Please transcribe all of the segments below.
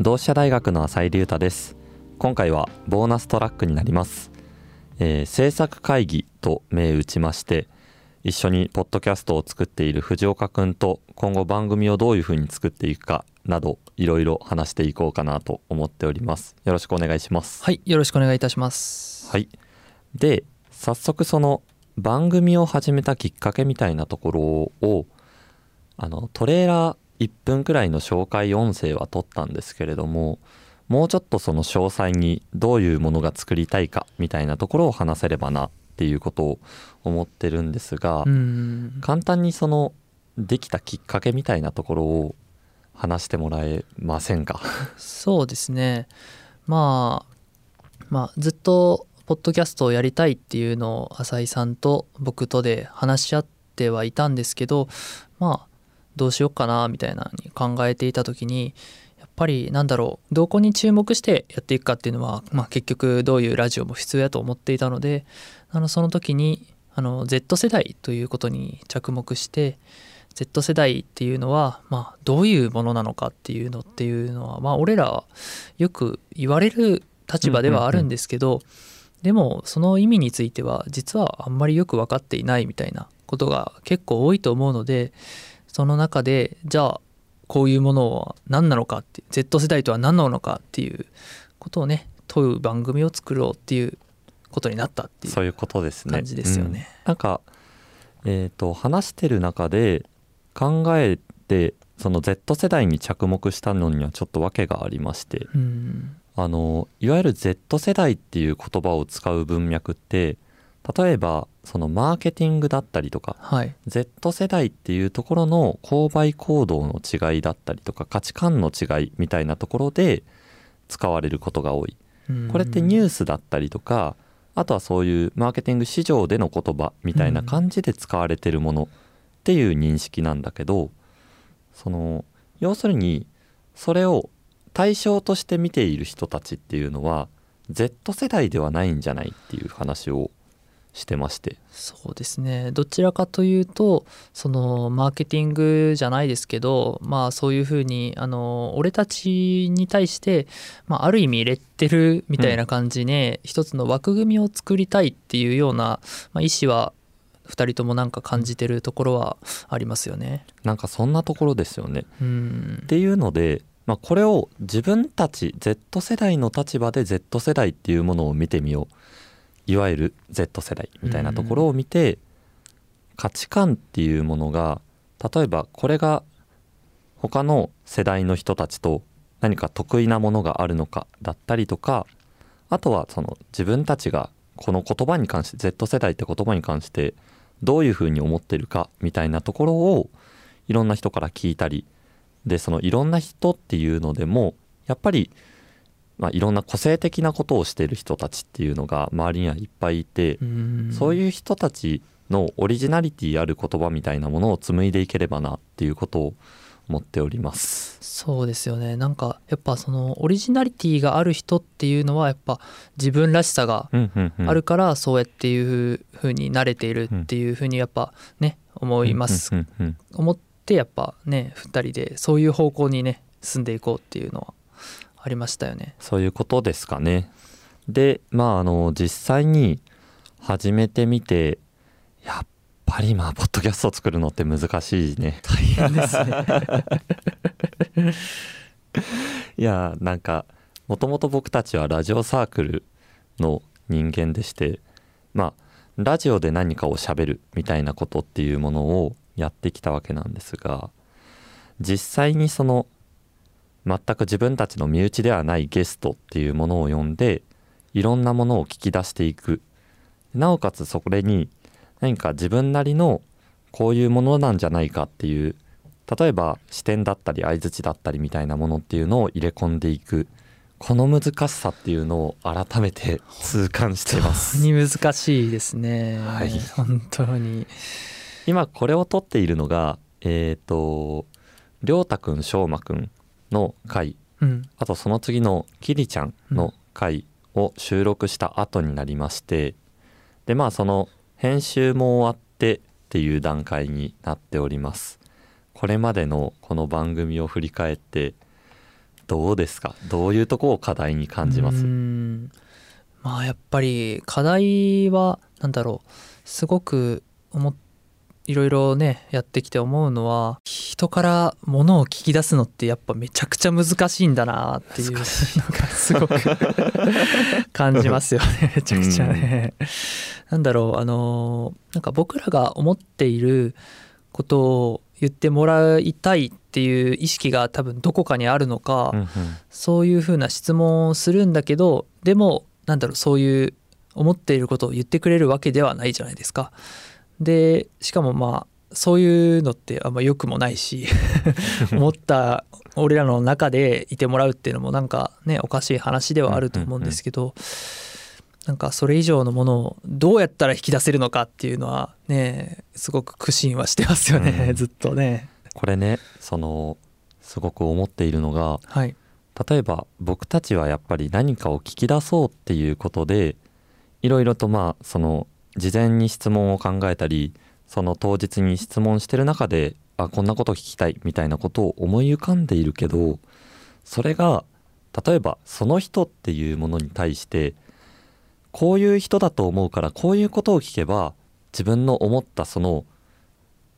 同志社大学の浅井隆太です今回はボーナストラックになります、えー制作会議と銘打ちまして一緒にポッドキャストを作っている藤岡くんと今後番組をどういう風に作っていくかなどいろいろ話していこうかなと思っておりますよろしくお願いしますはい、よろしくお願いいたします。はい。で、早速その番組を始めたきっかけみたいなところを、あの、トレーラー1分くらいの紹介音声は撮ったんですけれども、もうちょっとその詳細にどういうものが作りたいかみたいなところを話せればなっていうことを思ってるんですが、うん、簡単にそのできたきっかけみたいなところを話してもらえませんか？そうですね。まあ、まあ、ずっとポッドキャストをやりたいっていうのを浅井さんと僕とで話し合ってはいたんですけど、まあ、どうしようかなみたいなのに考えていた時に、やっぱりなんだろうどこに注目してやっていくかっていうのは、まあ、結局どういうラジオも必要やと思っていたのであのその時にあの Z 世代ということに着目して Z 世代っていうのは、まあ、どういうものなのかっていうのっていうのは、まあ、俺らよく言われる立場ではあるんですけど、でもその意味については実はあんまりよく分かっていないみたいなことが結構多いと思うのでその中でじゃあこういうものは何なのかって Z 世代とは何なのかっていうことをね問う番組を作ろうっていうことになったっていうそういうことですね。感じですよね。うん。なんか、えー、と話してる中で考えてその Z 世代に着目したのにはちょっと訳がありましてうん。あのいわゆる Z 世代っていう言葉を使う文脈って例えばそのマーケティングだったりとかはい Z 世代っていうところの購買行動の違いだったりとか価値観の違いみたいなところで使われることが多い。これってニュースだったりとかあとはそういうマーケティング市場での言葉みたいな感じで使われてるものっていう認識なんだけどその要するにそれを対象として見ている人たちっていうのは Z 世代ではないんじゃないっていう話をしてまして。そうですね。どちらかというとそのマーケティングじゃないですけどまあそういうふうにあの俺たちに対して、まあ、ある意味レッテルみたいな感じで、一つの枠組みを作りたいっていうような、まあ、意思は2人ともなんか感じてるところはありますよね。なんかそんなところですよね。うん。っていうので、まあ、これを自分たち Z 世代の立場で Z 世代っていうものを見てみよういわゆる Z 世代みたいなところを見て、価値観っていうものが例えばこれが他の世代の人たちと何か得意なものがあるのかだったりとかあとはその自分たちがこの言葉に関して Z 世代って言葉に関してどういうふうに思ってるかみたいなところをいろんな人から聞いたりでそのいろんな人っていうのでもやっぱり、まあ、いろんな個性的なことをしている人たちっていうのが周りにはいっぱいいて、うん。そういう人たちのオリジナリティある言葉みたいなものを紡いでいければなっていうことを思っております。そうですよね。なんかやっぱそのオリジナリティがある人っていうのはやっぱ自分らしさがあるからそうやっていう風に慣れているっていう風にやっぱね思います。思ってやっぱね2人でそういう方向にね進んでいこうっていうのはありましたよねそういうことですかね。でまああの実際に始めてみてやっぱりまあポッドキャストを作るのって難しいね。大変ですね いやなんかもともと僕たちはラジオサークルの人間でしてまあラジオで何かをしゃべるみたいなことっていうものをやってきたわけなんですが実際にその全く自分たちの身内ではないゲストっていうものを呼んでいろんなものを聞き出していく。なおかつそれに何か自分なりのこういうものなんじゃないかっていう例えば視点だったり相づちだったりみたいなものっていうのを入れ込んでいく。この難しさっていうのを改めて 痛感しています。本当に難しいですね、はい。本当に。今これを撮っているのがえっ、と亮太くん翔馬くんの回。うん。あとその次のキリちゃんの回を収録した後になりまして、でまあその編集も終わってっていう段階になっております。これまでのこの番組を振り返ってどうですか？どういうとこを課題に感じます？うん。まあやっぱり課題は何だろうすごく思いろいろねやってきて思うのは人からものを聞き出すのってやっぱめちゃくちゃ難しいんだなっていうのがすごく感じますよね めちゃくちゃね。なんだろうあのなんか僕らが思っていることを言ってもらいたいっていう意識が多分どこかにあるのか、うんうんそういうふうな質問をするんだけどでもなんだろうそういう思っていることを言ってくれるわけではないじゃないですか。でしかもまあそういうのってあんま良くもないし 思った俺らの中でいてもらうっていうのもなんかねおかしい話ではあると思うんですけど、なんかそれ以上のものをどうやったら引き出せるのかっていうのはねすごく苦心はしてますよね、うんずっとね。これねそのすごく思っているのがはい、例えば僕たちはやっぱり何かを聞き出そうっていうことでいろいろとまあその事前に質問を考えたりその当日に質問してる中であこんなこと聞きたいみたいなことを思い浮かんでいるけどそれが例えばその人っていうものに対してこういう人だと思うからこういうことを聞けば自分の思ったその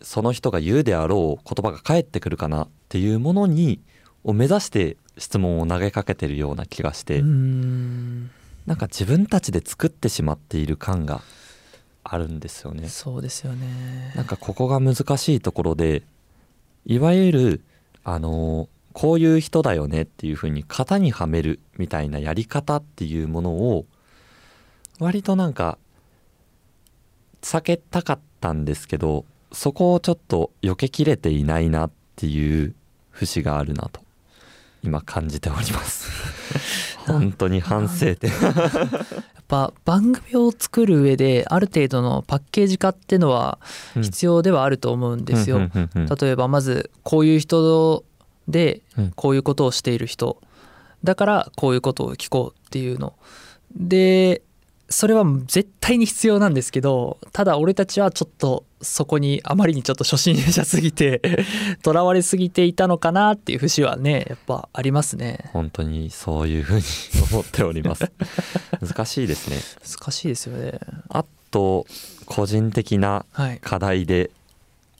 その人が言うであろう言葉が返ってくるかなっていうものにを目指して質問を投げかけてるような気がして、なんか自分たちで作ってしまっている感があるんですよね。そうですよね。なんかここが難しいところでいわゆるあのこういう人だよねっていうふうに型にはめるみたいなやり方っていうものを割となんか避けたかったんですけどそこをちょっと避けきれていないなっていう節があるなと今感じております。本当に反省点。やっぱ番組を作る上である程度のパッケージ化ってのは必要ではあると思うんですよ。例えばまずこういう人でうん。こういうことをしている人。だからこういうことを聞こうっていうの。でそれは絶対に必要なんですけどただ俺たちはちょっとそこにあまりにちょっと初心者すぎて とらわれすぎていたのかなっていう節はねやっぱありますね。本当にそういうふうに思っております。難しいですね。難しいですよね。あと個人的なはい。課題で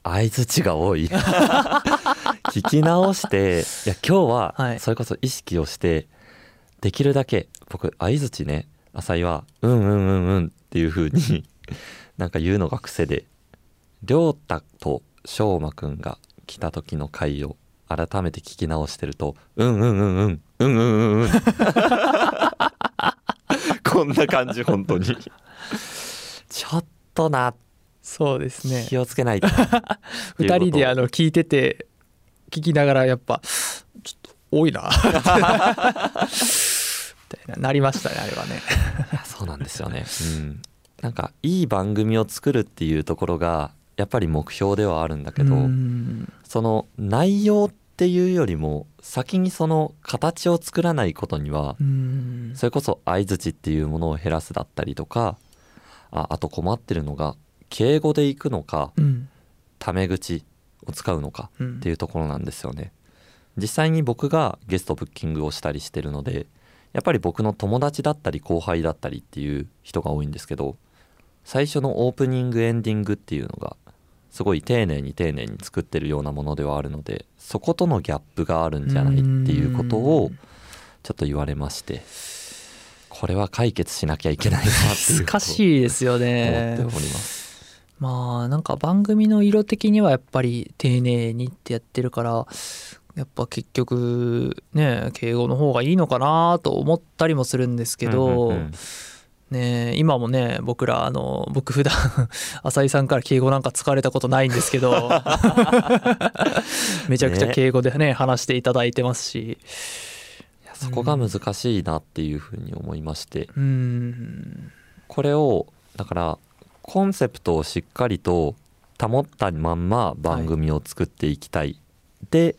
相づちが多い。聞き直していや今日ははい。それこそ意識をしてできるだけ僕相づちね浅井は「うんうんうんうん」っていう風に なんか言うのが癖で亮太と翔馬くんが来た時の回を改めて聞き直してると「うんうんうんうんうんうんうんうん」こんな感じ本当に。ちょっとな。そうですね。気をつけないと っていうこと2人であの聞いてて聞きながらやっぱちょっと多いな。みたいななりましたねあれはね。そうなんですよね、うん、なんかいい番組を作るっていうところがやっぱり目標ではあるんだけど、うん。その内容っていうよりも先にその形を作らないことにはうん。それこそ相づちっていうものを減らすだったりとかああと困ってるのが敬語でいくのかうん。タメ口を使うのかうん。っていうところなんですよね。実際に僕がゲストブッキングをしたりしてるのでやっぱり僕の友達だったり後輩だったりっていう人が多いんですけど最初のオープニングエンディングっていうのがすごい丁寧に丁寧に作ってるようなものではあるのでそことのギャップがあるんじゃないっていうことをちょっと言われましてこれは解決しなきゃいけないなっていう難しいですよ思ってねおります。まあなんか番組の色的にはやっぱり丁寧にってやってるからやっぱ結局ね敬語の方がいいのかなと思ったりもするんですけど、うんうんうんね今もね僕らあの僕普段 浅井さんから敬語なんか使われたことないんですけど めちゃくちゃ敬語でね話していただいてますし。そこが難しいなっていうふうに思いまして、うん。これをだからコンセプトをしっかりと保ったまんま番組を作っていきたい、で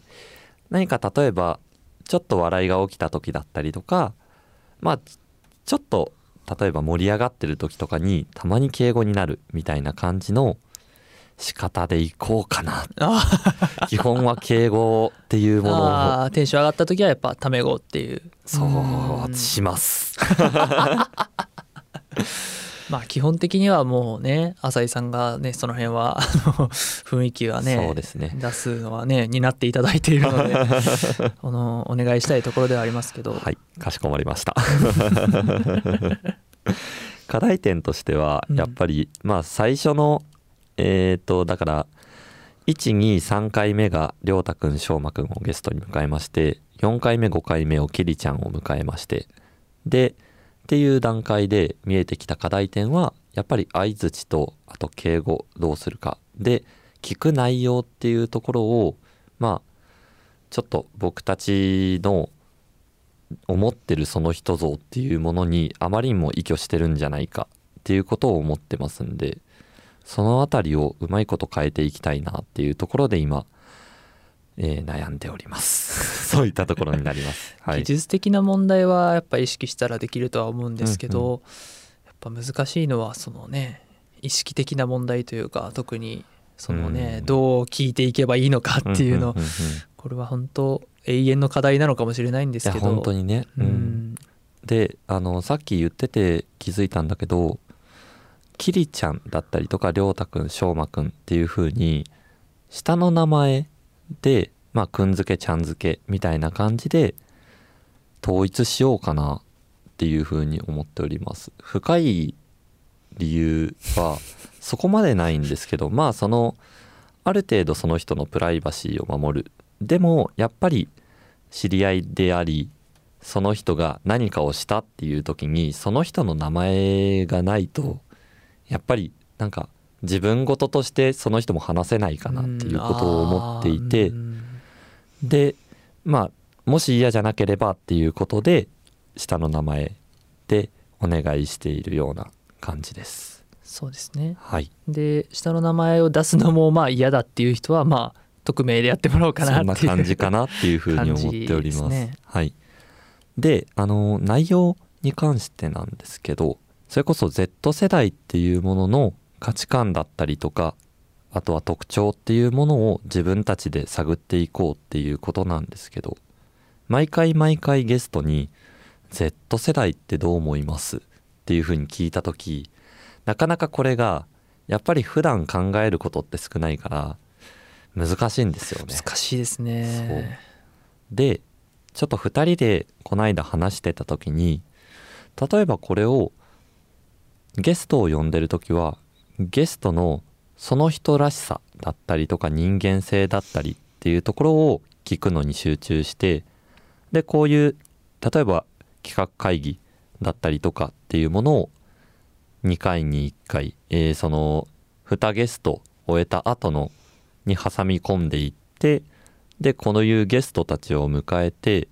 何か例えばちょっと笑いが起きた時だったりとかまあちょっと例えば盛り上がってる時とかにたまに敬語になるみたいな感じの仕方でいこうかな。あ 基本は敬語っていうものを。テンション上がった時はやっぱタメ語っていう。そううん。します まあ基本的にはもうね浅井さんがねその辺は 雰囲気はねそうですね。出すのはね担っていただいているので あのお願いしたいところではありますけど、はいかしこまりました。課題点としてはうん。やっぱり、まあ最初のえっ、とだから123回目がりょうたくんしょうまくんをゲストに迎えまして4回目5回目をきりちゃんを迎えましてでっていう段階で見えてきた課題点はやっぱり相づちとあと敬語どうするかで聞く内容っていうところをまあちょっと僕たちの思ってるその人像っていうものにあまりにも依拠してるんじゃないかっていうことを思ってますんでそのあたりをうまいこと変えていきたいなっていうところで今、えー悩んでおります。そういったところになります。はい。技術的な問題はやっぱ意識したらできるとは思うんですけど、うんやっぱ難しいのはそのね意識的な問題というか特にそのね、うん。どう聞いていけばいいのかっていうの、んんんん。これは本当永遠の課題なのかもしれないんですけど。本当にね、ううん。んであのさっき言ってて気づいたんだけどキリちゃんだったりとかりょうたくんしょうまくんっていう風に下の名前でまあくんづけちゃんづけみたいな感じで統一しようかなっていう風に思っております。深い理由はそこまでないんですけど まあそのある程度その人のプライバシーを守る。でもやっぱり知り合いでありその人が何かをしたっていう時にその人の名前がないとやっぱりなんか自分事としてその人も話せないかなっていうことを思っていてでまあもし嫌じゃなければっていうことで下の名前でお願いしているような感じです。そうですね。はい。で下の名前を出すのもまあ嫌だっていう人はまあ匿名でやってもらおうかなそんなっていう感じかなっていうふうに思っておりますね。はい。であの内容に関してなんですけどそれこそ Z 世代っていうものの価値観だったりとかあとは特徴っていうものを自分たちで探っていこうっていうことなんですけど毎回毎回ゲストに Z 世代ってどう思いますっていうふうに聞いた時なかなかこれがやっぱり普段考えることって少ないから難しいんですよね。難しいですねでちょっと2人でこの間話してた時に例えばこれをゲストを呼んでる時はゲストのその人らしさだったりとか人間性だったりっていうところを聞くのに集中してでこういう例えば企画会議だったりとかっていうものを2回に1回、えーその2ゲスト終えた後のに挟み込んでいってでこのいうゲストたちを迎えて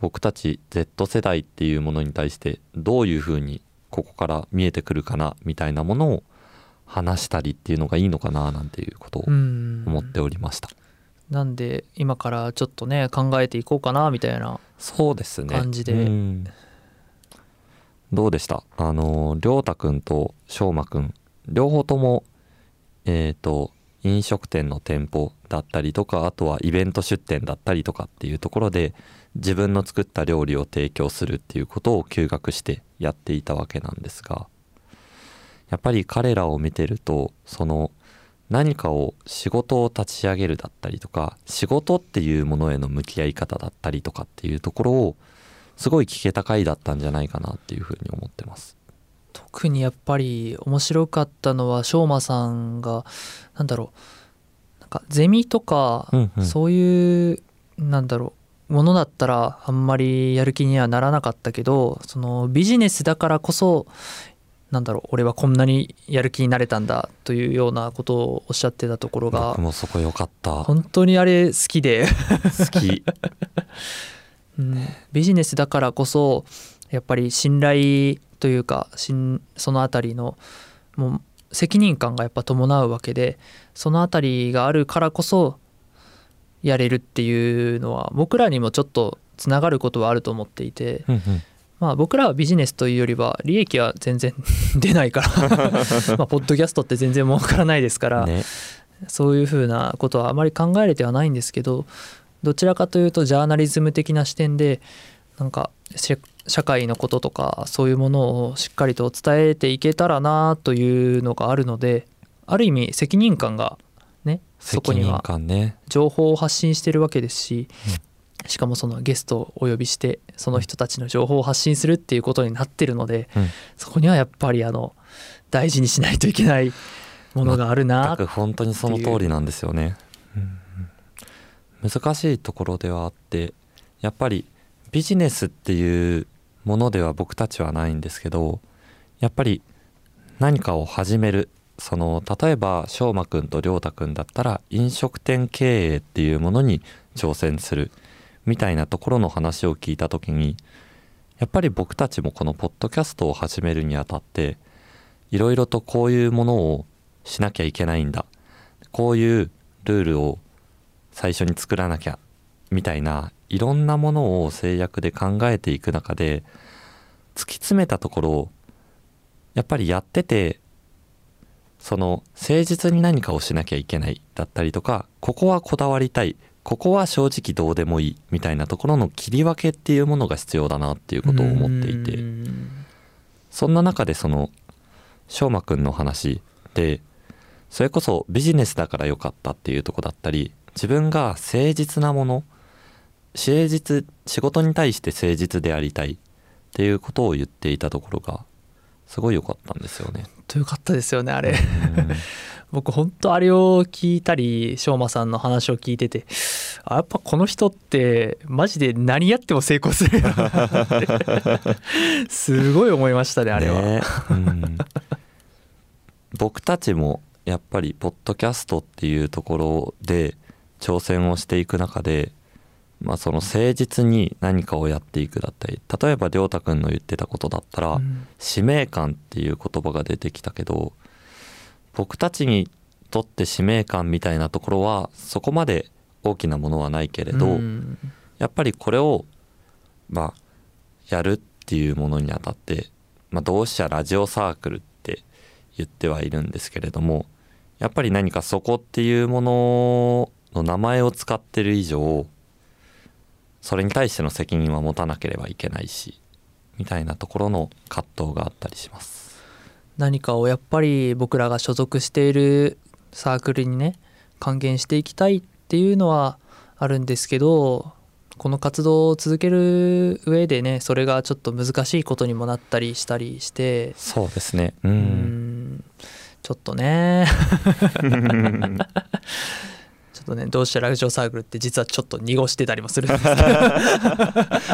僕たち Z 世代っていうものに対してどういうふうにここから見えてくるかなみたいなものを話したりっていうのがいいのかななんていうことをうん。思っておりました、なんで今からちょっとね考えていこうかなみたいなそうですね。感じで。うん。どうでした？あのりょうたくんとしょうまくん。両方ともえっ、と飲食店の店舗だったりとかあとはイベント出店だったりとかっていうところで自分の作った料理を提供するっていうことを休学してやっていたわけなんですがやっぱり彼らを見てるとその何かを仕事を立ち上げるだったりとか仕事っていうものへの向き合い方だったりとかっていうところをすごい聞けた回だったんじゃないかなっていうふうに思ってます。特にやっぱり面白かったのは翔馬さんがなんだろうなんかゼミとか、うんうんそういうなんだろうものだったらあんまりやる気にはならなかったけどそのビジネスだからこそなんだろう俺はこんなにやる気になれたんだというようなことをおっしゃってたところが僕もそこ良かった。好本当にあれ好きでき。うんビジネスだからこそやっぱり信頼というか信そのあたりのもう責任感がやっぱ伴うわけでそのあたりがあるからこそやれるっていうのは僕らにもちょっとつながることはあると思っていてまあ僕らはビジネスというよりは利益は全然 出ないから。まあポッドキャストって全然儲からないですから、ね。そういうふうなことはあまり考えれてはないんですけどどちらかというとジャーナリズム的な視点でなんかせ社会のこととかそういうものをしっかりと伝えていけたらなというのがあるのである意味責任感がねそこには情報を発信してるわけですし、しかもそのゲストをお呼びしてその人たちの情報を発信するっていうことになってるので、うん。そこにはやっぱりあの大事にしないといけないものがあるな全く本当にその通りなんですよね、うんうん。難しいところではあってやっぱりビジネスっていうものでは僕たちはないんですけどやっぱり何かを始める。その例えば翔馬くんと亮太くんだったら飲食店経営っていうものに挑戦するみたいなところの話を聞いた時にやっぱり僕たちもこのポッドキャストを始めるにあたっていろいろとこういうものをしなきゃいけないんだ。こういうルールを最初に作らなきゃみたいないろんなものを制約で考えていく中で突き詰めたところやっぱりやっててその誠実に何かをしなきゃいけないだったりとかここはこだわりたいここは正直どうでもいいみたいなところの切り分けっていうものが必要だなっていうことを思っていて。うんそんな中でその翔馬くんの話でそれこそビジネスだから良かったっていうとこだったり自分が誠実なもの誠実仕事に対して誠実でありたいっていうことを言っていたところがすごい良かったんですよね。とよかったですよねあれ。うん僕本当あれを聞いたり翔馬さんの話を聞いててあやっぱこの人ってマジで何やっても成功するよなってすごい思いましたねあれは、ねうん。僕たちもやっぱりポッドキャストっていうところで挑戦をしていく中で、まあ、その誠実に何かをやっていくだったり例えば亮太くんの言ってたことだったら、うん。使命感っていう言葉が出てきたけど僕たちにとって使命感みたいなところはそこまで大きなものはないけれど、うんやっぱりこれをまあやるっていうものにあたって、まあ、同志社ラジオサークルって言ってはいるんですけれどもやっぱり何かそこっていうものの名前を使ってる以上それに対しての責任は持たなければいけないしみたいなところの葛藤があったりします。何かをやっぱり僕らが所属しているサークルにね還元していきたいっていうのはあるんですけどこの活動を続ける上でねそれがちょっと難しいことにもなったりしたりしてそうですね。う。うんんちょっとね ちょっとねどうしてラジオサークルって実はちょっと濁してたりもするんですけど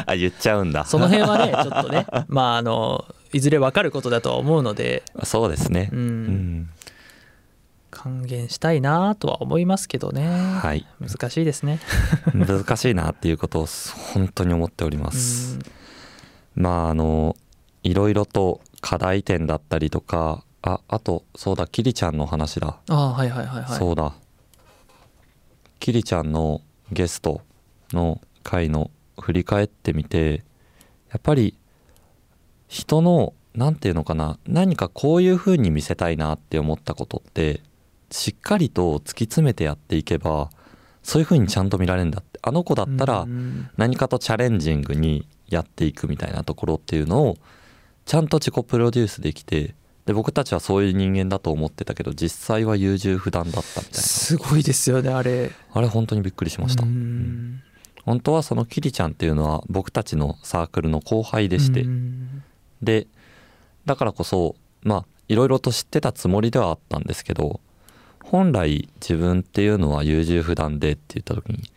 あ言っちゃうんだ。その辺はねちょっとねまああのいずれ分かることだとは思うので、そうですねう。、うんん。還元したいなとは思いますけどね、はい。難しいですね。難しいなっていうことを本当に思っております。まああのいろいろと課題点だったりとかああとそうだキリちゃんの話だ、ああはいはいはいはい。そうだキリちゃんのゲストの回の振り返ってみてやっぱり人の何て言うのかな何かこういう風に見せたいなって思ったことってしっかりと突き詰めてやっていけばそういう風にちゃんと見られるんだって。あの子だったらうん何かとチャレンジングにやっていくみたいなところっていうのをちゃんと自己プロデュースできてで僕たちはそういう人間だと思ってたけど実際は優柔不断だったみたいすごいですよねあれ。なあれ本当にびっくりしました、ううん。ん。本当はそのキリちゃんっていうのは僕たちのサークルの後輩でして、うんでだからこそまあいろいろと知ってたつもりではあったんですけど本来自分っていうのは優柔不断でって言った時に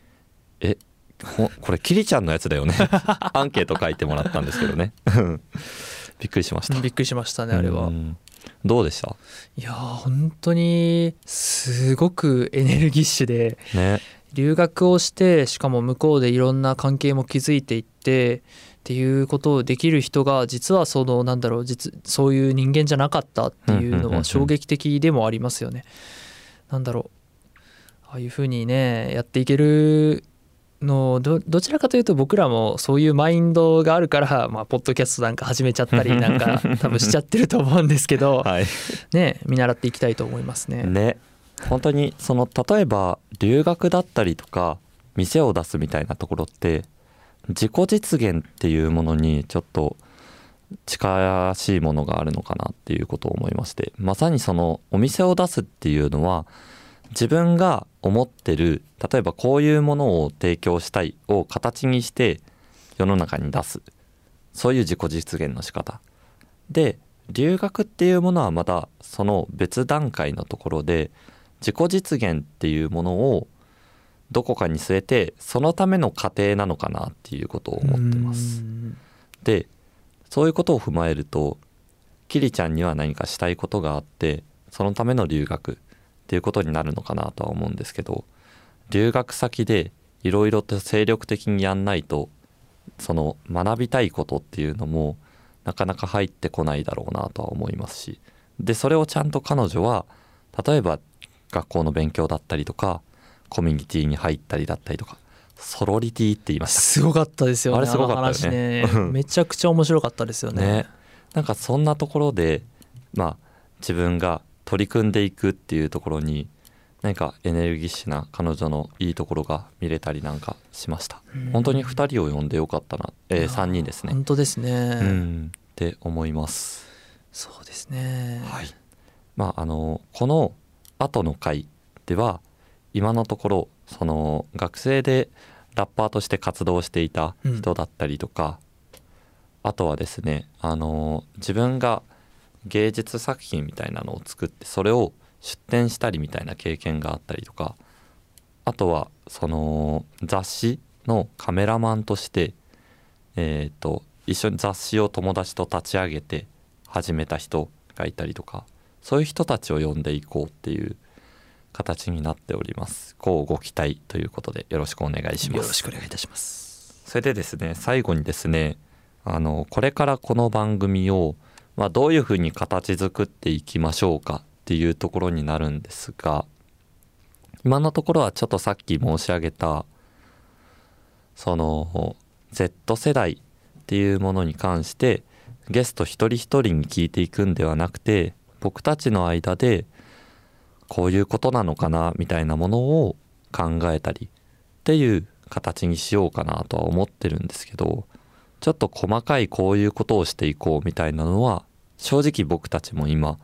えほこれキリちゃんのやつだよね。アンケート書いてもらったんですけどね。びっくりしました。びっくりしましたねあれは。うん。どうでした？いやー本当にすごくエネルギッシュでね。留学をしてしかも向こうでいろんな関係も築いていってっていうことをできる人が実はそのなんだろう実そういう人間じゃなかったっていうのは衝撃的でもありますよね。なんだろうああいうふうにねやっていけるのどどちらかというと僕らもそういうマインドがあるから、まあ、ポッドキャストなんか始めちゃったりなんか 多分しちゃってると思うんですけど、はいね見習っていきたいと思いますね。ね本当にその例えば留学だったりとか店を出すみたいなところって自己実現っていうものにちょっと近しいものがあるのかなっていうことを思いましてまさにそのお店を出すっていうのは自分が思ってる例えばこういうものを提供したいを形にして世の中に出す。そういう自己実現の仕方。で留学っていうものはまたその別段階のところで自己実現っていうものをどこかに据えてそのための過程なのかなっていうことを思ってます。うんでそういうことを踏まえるとキリちゃんには何かしたいことがあってそのための留学っていうことになるのかなとは思うんですけど留学先でいろいろと精力的にやんないとその学びたいことっていうのもなかなか入ってこないだろうなとは思いますしでそれをちゃんと彼女は例えば学校の勉強だったりとかコミュニティに入ったりだったりとかソロリティって言いました。すごかったですよねあれすごかったよね。ね。めちゃくちゃ面白かったですよね。ね。なんかそんなところでまあ自分が取り組んでいくっていうところに何かエネルギッシュな彼女のいいところが見れたりなんかしました。うん。本当に2人を呼んでよかったな、えー、3人ですね。本当ですね、うん。って思います。そうですね。はい。まああのこの後の回では今のところその学生でラッパーとして活動していた人だったりとか、あとはですねあの自分が芸術作品みたいなのを作ってそれを出展したりみたいな経験があったりとかあとはその雑誌のカメラマンとしてえー、と一緒に雑誌を友達と立ち上げて始めた人がいたりとかそういう人たちを呼んでいこうっていう形になっております。こうご期待ということでよろしくお願いします。よろしくお願いいたしますそれでですね最後にですねあのこれからこの番組を、まあ、どういうふうに形作っていきましょうかっていうところになるんですが今のところはちょっとさっき申し上げたその Z 世代っていうものに関してゲスト一人一人に聞いていくんではなくて僕たちの間でこういうことなのかなみたいなものを考えたりっていう形にしようかなとは思ってるんですけどちょっと細かいこういうことをしていこうみたいなのは正直僕たちも今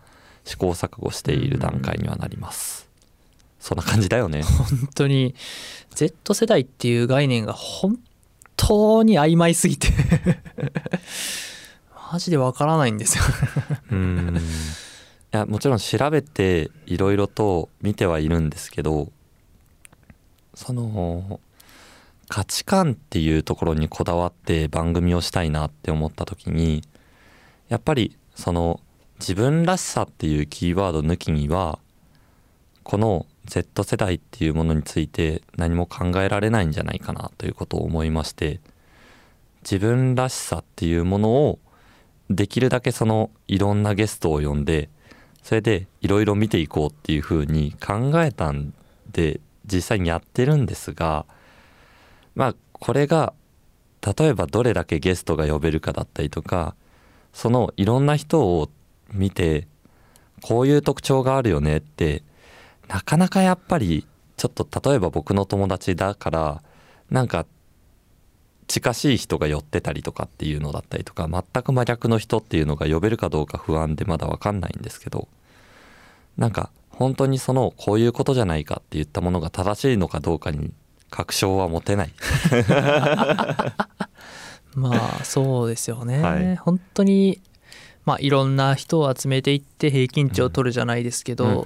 試行錯誤している段階にはなります。そんな感じだよね。本当に Z 世代っていう概念が本当に曖昧すぎて マジでわからないんですよ。うんいやもちろん調べていろいろと見てはいるんですけどその価値観っていうところにこだわって番組をしたいなって思った時にやっぱりその自分らしさっていうキーワード抜きにはこの Z 世代っていうものについて何も考えられないんじゃないかなということを思いまして自分らしさっていうものをできるだけそのいろんなゲストを呼んでそれでいろいろ見ていこうっていうふうに考えたんで実際にやってるんですがまあこれが例えばどれだけゲストが呼べるかだったりとかそのいろんな人を見てこういう特徴があるよねってなかなかやっぱりちょっと例えば僕の友達だからなんか近しい人が寄ってたりとかっていうのだったりとか全く真逆の人っていうのが呼べるかどうか不安でまだ分かんないんですけどなんか本当にそのこういうことじゃないかって言ったものが正しいのかどうかに確証は持てない。まあそうですよね、はい。本当にまあいろんな人を集めていって平均値を取るじゃないですけど、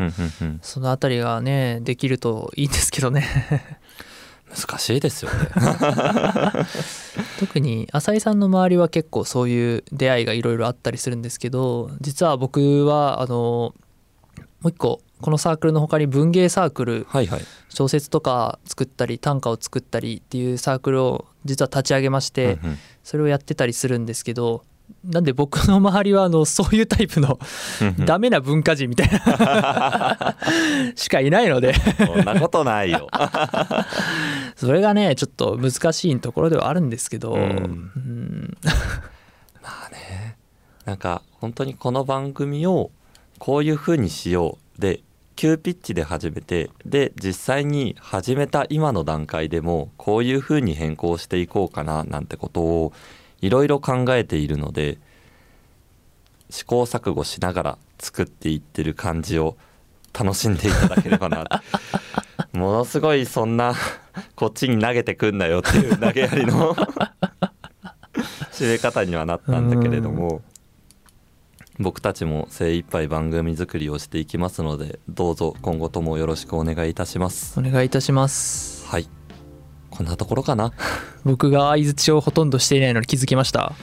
そのあたりがねできるといいんですけどね難しいですよね。特に浅井さんの周りは結構そういう出会いがいろいろあったりするんですけど実は僕はあのもう一個このサークルの他に文芸サークルはいはい。小説とか作ったり短歌を作ったりっていうサークルを実は立ち上げまして、それをやってたりするんですけどなんで僕の周りはあのそういうタイプのダメな文化人みたいな しかいないので。そんなことないよ。それがねちょっと難しいところではあるんですけど、うん。うん。まあねなんか本当にこの番組をこういう風にしようで急ピッチで始めてで実際に始めた今の段階でもこういう風に変更していこうかななんてことをいろいろ考えているので試行錯誤しながら作っていってる感じを楽しんでいただければな ものすごいそんなこっちに投げてくんなよっていう投げやりの締め方にはなったんだけれども僕たちも精一杯番組作りをしていきますのでどうぞ今後ともよろしくお願いいたします。お願いいたします。はい。こんなところかな僕が相づちをほとんどしていないのに気づきました。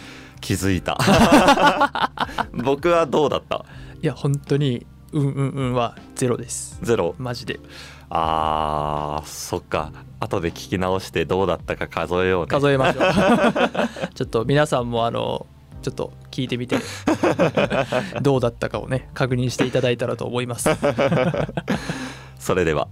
気づいた。僕はどうだった？いや本当にうんうんうんはゼロです。ゼロ？マジで。あーそっか。後で聞き直してどうだったか数えようね。数えましょう。ちょっと皆さんもあのちょっと聞いてみて どうだったかをね確認していただいたらと思います。それでは